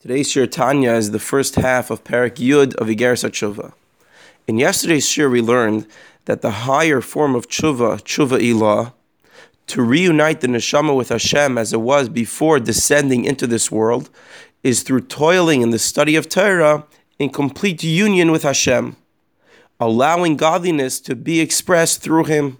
Today's Shiur Tanya is the first half of Perek Yud of Igeres Tshuva. In yesterday's Shiur, we learned that the higher form of Tshuva, Tshuva Ilah, to reunite the neshama with Hashem as it was before descending into this world, is through toiling in the study of Torah in complete union with Hashem, allowing godliness to be expressed through Him.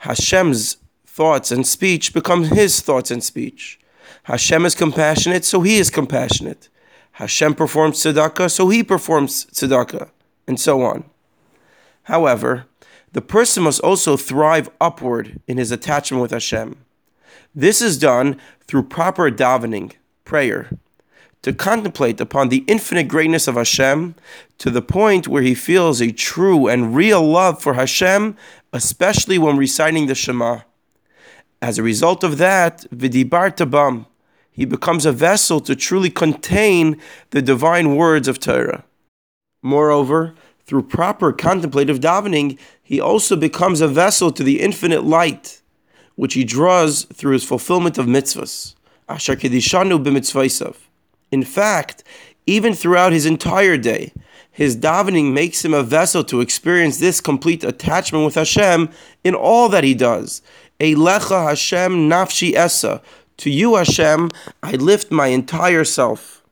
Hashem's thoughts and speech become His thoughts and speech. Hashem is compassionate, so he is compassionate. Hashem performs tzedakah, so he performs tzedakah, and so on. However, the person must also thrive upward in his attachment with Hashem. This is done through proper davening, prayer, to contemplate upon the infinite greatness of Hashem to the point where he feels a true and real love for Hashem, especially when reciting the Shema. As a result of that, v'dibarta bam, he becomes a vessel to truly contain the divine words of Torah. Moreover, through proper contemplative davening, he also becomes a vessel to the infinite light, which he draws through his fulfillment of mitzvahs. Asher kedishanu b'mitzvaysav. In fact, even throughout his entire day, his davening makes him a vessel to experience this complete attachment with Hashem in all that he does. Eilecha Hashem nafshi esa, to you, Hashem, I lift my entire self.